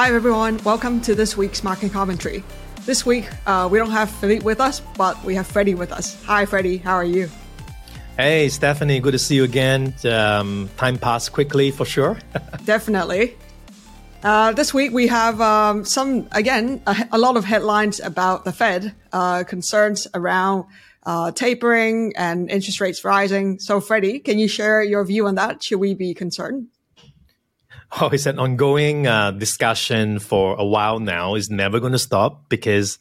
Hi, everyone. Welcome to this week's market commentary. This week, uh, we don't have Philippe with us, but we have Freddie with us. Hi, Freddie. How are you? Hey, Stephanie. Good to see you again. Um, time passed quickly for sure. Definitely. Uh, this week, we have um, some, again, a, a, lot of headlines about the Fed, uh, concerns around uh, tapering and interest rates rising. So, Freddie, can you share your view on that? Should we be concerned? Oh, it's an ongoing uh, discussion for a while now. It's never going to stop because,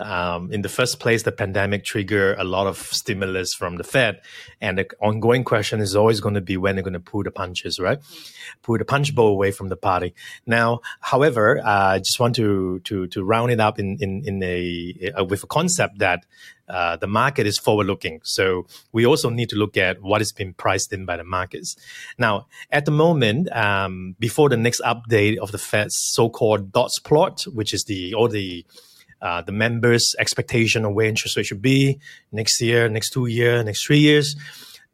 um, in the first place, the pandemic triggered a lot of stimulus from the Fed, and the ongoing question is always going to be when they're going to pull the punches, right? Pull the punch bowl away from the party. Now, however, uh, I just want to to to round it up in in in a uh, with a concept that uh, the market is forward looking. So we also need to look at what is being priced in by the markets. Now, at the moment, um, before the next update of the Fed's so-called dots plot, which is the all the uh, the members' expectation of where interest rate should be next year, next two year, next three years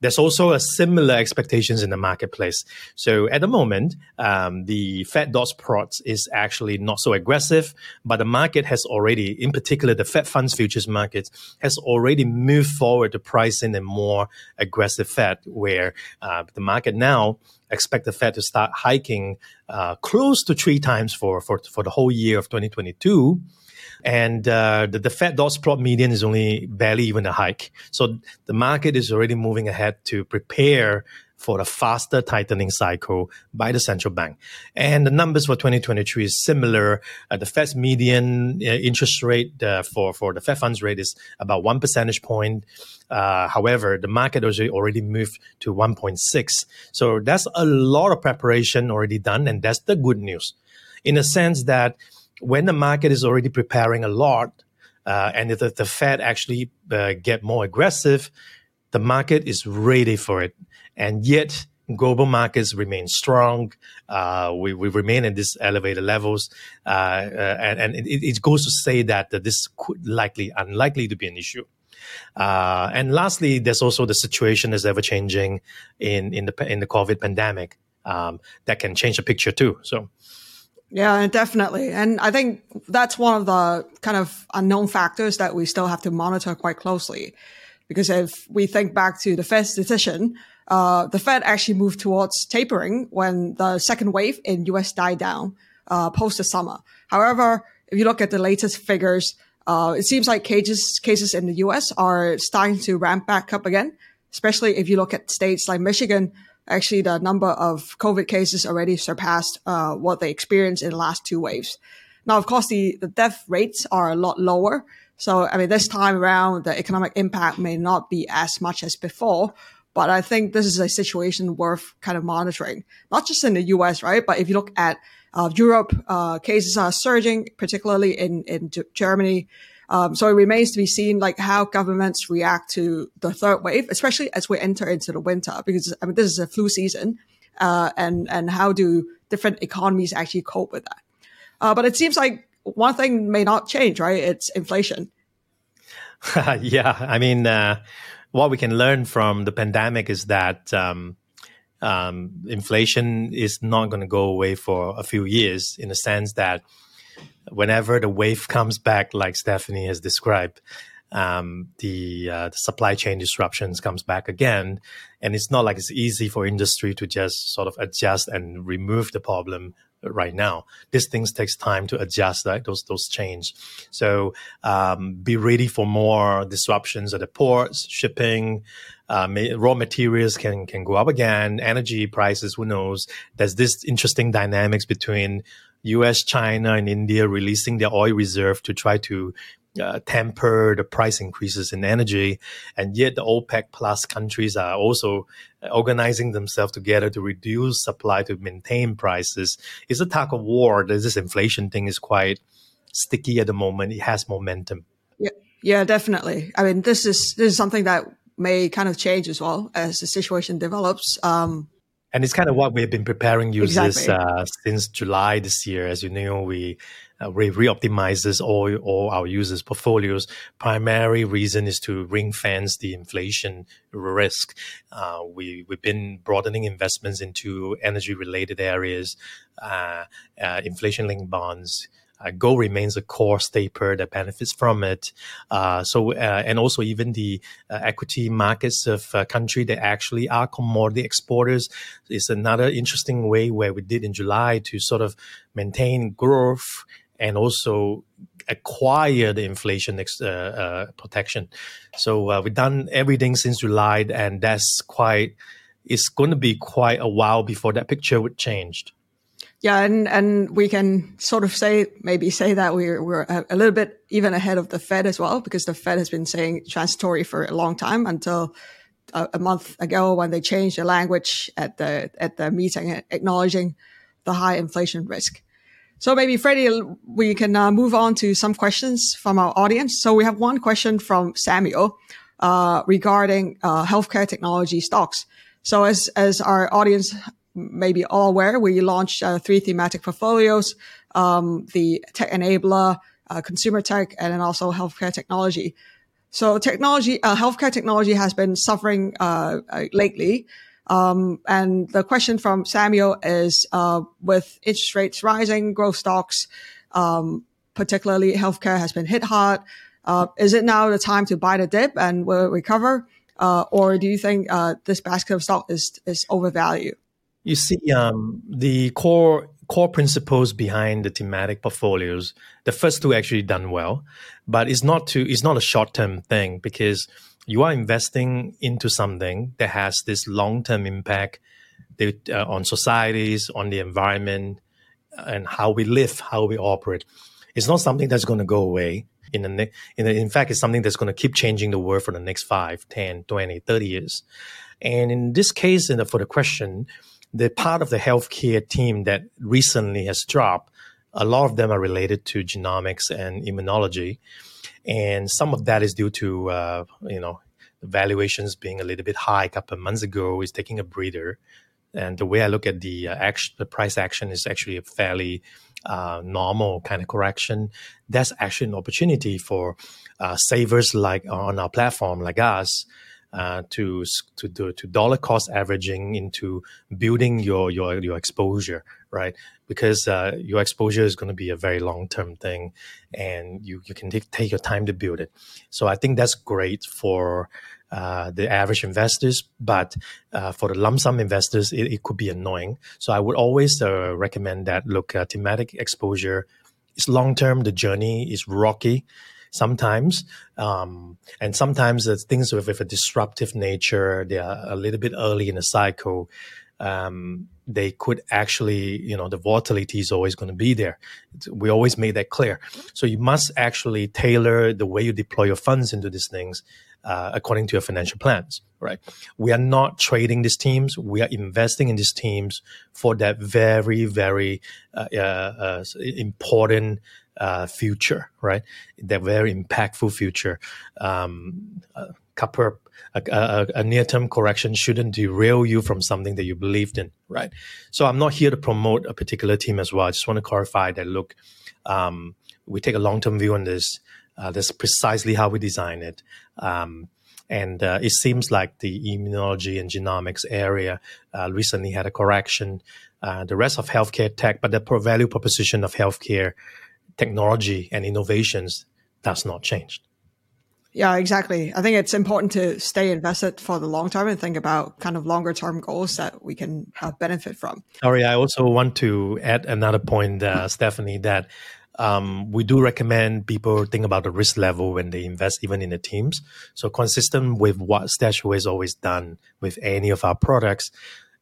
there's also a similar expectations in the marketplace. So at the moment, um, the Fed dots plot is actually not so aggressive, but the market has already, in particular, the Fed funds futures market has already moved forward to price in a more aggressive Fed, where uh, the market now expect the Fed to start hiking uh, close to three times for, for, for the whole year of 2022 and uh, the, the Fed dots plot median is only barely even a hike. So the market is already moving ahead to prepare for a faster tightening cycle by the central bank. And the numbers for 2023 is similar. Uh, the Fed's median uh, interest rate uh, for, for the Fed funds rate is about one percentage point. Uh, however, the market has already moved to 1.6. So that's a lot of preparation already done. And that's the good news in a sense that when the market is already preparing a lot, uh, and if the, the Fed actually uh, get more aggressive, the market is ready for it. And yet, global markets remain strong. Uh, we, we remain at these elevated levels, uh, uh, and, and it, it, goes to say that, that this could likely unlikely to be an issue. Uh, and lastly, there's also the situation is ever changing in in the in the COVID pandemic um, that can change the picture too. So. Yeah, definitely. And I think that's one of the kind of unknown factors that we still have to monitor quite closely. Because if we think back to the Fed's decision, uh, the Fed actually moved towards tapering when the second wave in US died down uh, post the summer. However, if you look at the latest figures, uh, it seems like cases cases in the US are starting to ramp back up again, especially if you look at states like Michigan, actually the number of COVID cases already surpassed uh, what they experienced in the last two waves. Now, of course, the, the death rates are a lot lower. So, I mean, this time around, the economic impact may not be as much as before, but I think this is a situation worth kind of monitoring, not just in the US, right? But if you look at uh, Europe, uh, cases are surging, particularly in, in Germany. Um, so it remains to be seen, like how governments react to the third wave, especially as we enter into the winter, because I mean this is a flu season, uh, and and how do different economies actually cope with that? Uh, but it seems like one thing may not change, right? It's inflation. yeah, I mean, uh, what we can learn from the pandemic is that. Um, um, inflation is not going to go away for a few years in the sense that whenever the wave comes back, like Stephanie has described, um, the, uh, the supply chain disruptions comes back again, and it's not like it's easy for industry to just sort of adjust and remove the problem right now. These things takes time to adjust, right? Those those change. So um, be ready for more disruptions at the ports, shipping. Uh, raw materials can can go up again. Energy prices, who knows? There's this interesting dynamics between U.S., China, and India releasing their oil reserve to try to uh, temper the price increases in energy, and yet the OPEC plus countries are also organizing themselves together to reduce supply to maintain prices. It's a tug of war. This inflation thing is quite sticky at the moment. It has momentum. Yeah, yeah, definitely. I mean, this is this is something that may kind of change as well as the situation develops. Um, and it's kind of what we've been preparing users exactly. uh, since July this year. As you know, we uh, re- reoptimizes all, all our users' portfolios. Primary reason is to ring fence the inflation risk. Uh, we, we've been broadening investments into energy related areas, uh, uh inflation linked bonds, uh, gold remains a core staple that benefits from it. Uh, so, uh, and also even the uh, equity markets of uh, country that actually are commodity exporters is another interesting way where we did in July to sort of maintain growth and also acquire the inflation ex- uh, protection. So we've done everything since July, and that's quite. It's going to be quite a while before that picture would change. Yeah, and and we can sort of say maybe say that we're we're a, little bit even ahead of the Fed as well because the Fed has been saying transitory for a long time until a, a month ago when they changed the language at the at the meeting acknowledging the high inflation risk. So maybe Freddie, we can uh, move on to some questions from our audience. So we have one question from Samuel uh, regarding uh, healthcare technology stocks. So as as our audience maybe all aware, we launched uh, three thematic portfolios, um, the tech enabler, uh, consumer tech, and then also healthcare technology. So technology, uh, healthcare technology has been suffering uh, uh, lately. Um, and the question from Samuel is, uh, with interest rates rising, growth stocks, um, particularly healthcare has been hit hard. is it now the time to buy the dip and will recover? or do you think this basket of stock is, is overvalued? You see, um, the core core principles behind the thematic portfolios, the first two actually done well, but it's not to it's not a short term thing because you are investing into something that has this long term impact that, uh, on societies, on the environment, and how we live, how we operate. It's not something that's going to go away. In the, ne- in, the, in fact, it's something that's going to keep changing the world for the next 5, 10, 20, 30 years. And in this case, in the, for the question, the part of the healthcare team that recently has dropped, a lot of them are related to genomics and immunology, and some of that is due to uh, you know valuations being a little bit high a couple of months ago is taking a breather. And the way I look at the uh, action, the price action is actually a fairly uh, normal kind of correction. That's actually an opportunity for uh, savers like on our platform like us uh, to to do to dollar cost averaging into building your your your exposure, right? Because uh, your exposure is going to be a very long term thing, and you you can take, take your time to build it. So I think that's great for. Uh, the average investors, but uh, for the lump sum investors, it, it, could be annoying. So I would always uh, recommend that look, uh, thematic exposure is long term. The journey is rocky sometimes. Um, and sometimes it's things with, with, a disruptive nature. They are a little bit early in the cycle. Um, they could actually, you know, the volatility is always going to be there. We always made that clear. So you must actually tailor the way you deploy your funds into these things uh, according to your financial plans, right? We are not trading these teams. We are investing in these teams for that very, very uh, uh, uh important uh, future, right? That very impactful future. Um, a couple, a, a, a near-term correction shouldn't derail you from something that you believed in, right? So I'm not here to promote a particular team as well. I just want to clarify that. Look, um, we take a long-term view on this. Uh, that's precisely how we design it. Um, and uh, it seems like the immunology and genomics area uh, recently had a correction. Uh, the rest of healthcare tech, but the value proposition of healthcare technology and innovations does not change. Yeah, exactly. I think it's important to stay invested for the long term and think about kind of longer term goals that we can uh, benefit from. Sorry, I also want to add another point, uh, Stephanie, that um, we do recommend people think about the risk level when they invest even in the teams. So consistent with what Stashaway has always done with any of our products,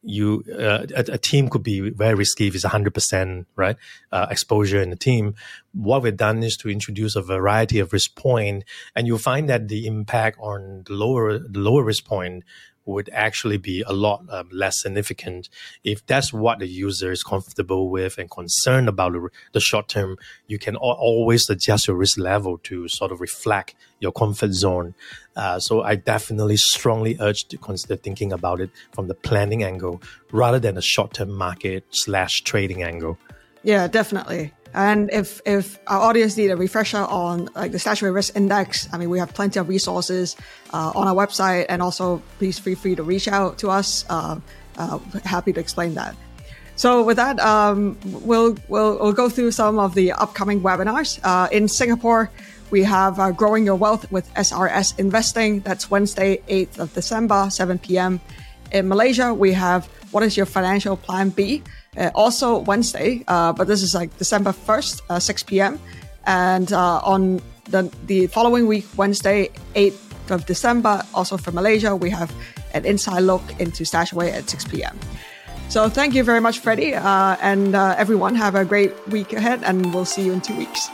you uh, a, a, team could be very risky if it's 100% right uh, exposure in the team. What we've done is to introduce a variety of risk point and you'll find that the impact on the lower the lower risk point would actually be a lot um, less significant. If that's what the user is comfortable with and concerned about the, the short term, you can always adjust your risk level to sort of reflect your comfort zone. Uh, so I definitely strongly urge to consider thinking about it from the planning angle rather than a short term market slash trading angle. Yeah, definitely. And if if our audience need a refresher on like the Stashaway risk index, I mean, we have plenty of resources uh, on our website, and also please feel free to reach out to us. Uh, uh, happy to explain that. So with that, um, we'll, we'll we'll go through some of the upcoming webinars uh, in Singapore. We have uh, Growing Your Wealth with SRS Investing. That's Wednesday, 8th of December, 7 p.m. In Malaysia, we have What is Your Financial Plan B? Uh, also Wednesday, uh, but this is like December 1st, uh, 6 p.m. And on the, the following week, Wednesday, 8th of December, also from Malaysia, we have an inside look into Stashaway at 6 p.m. So thank you very much, Freddie, uh, and uh, everyone. Have a great week ahead, and we'll see you in two weeks.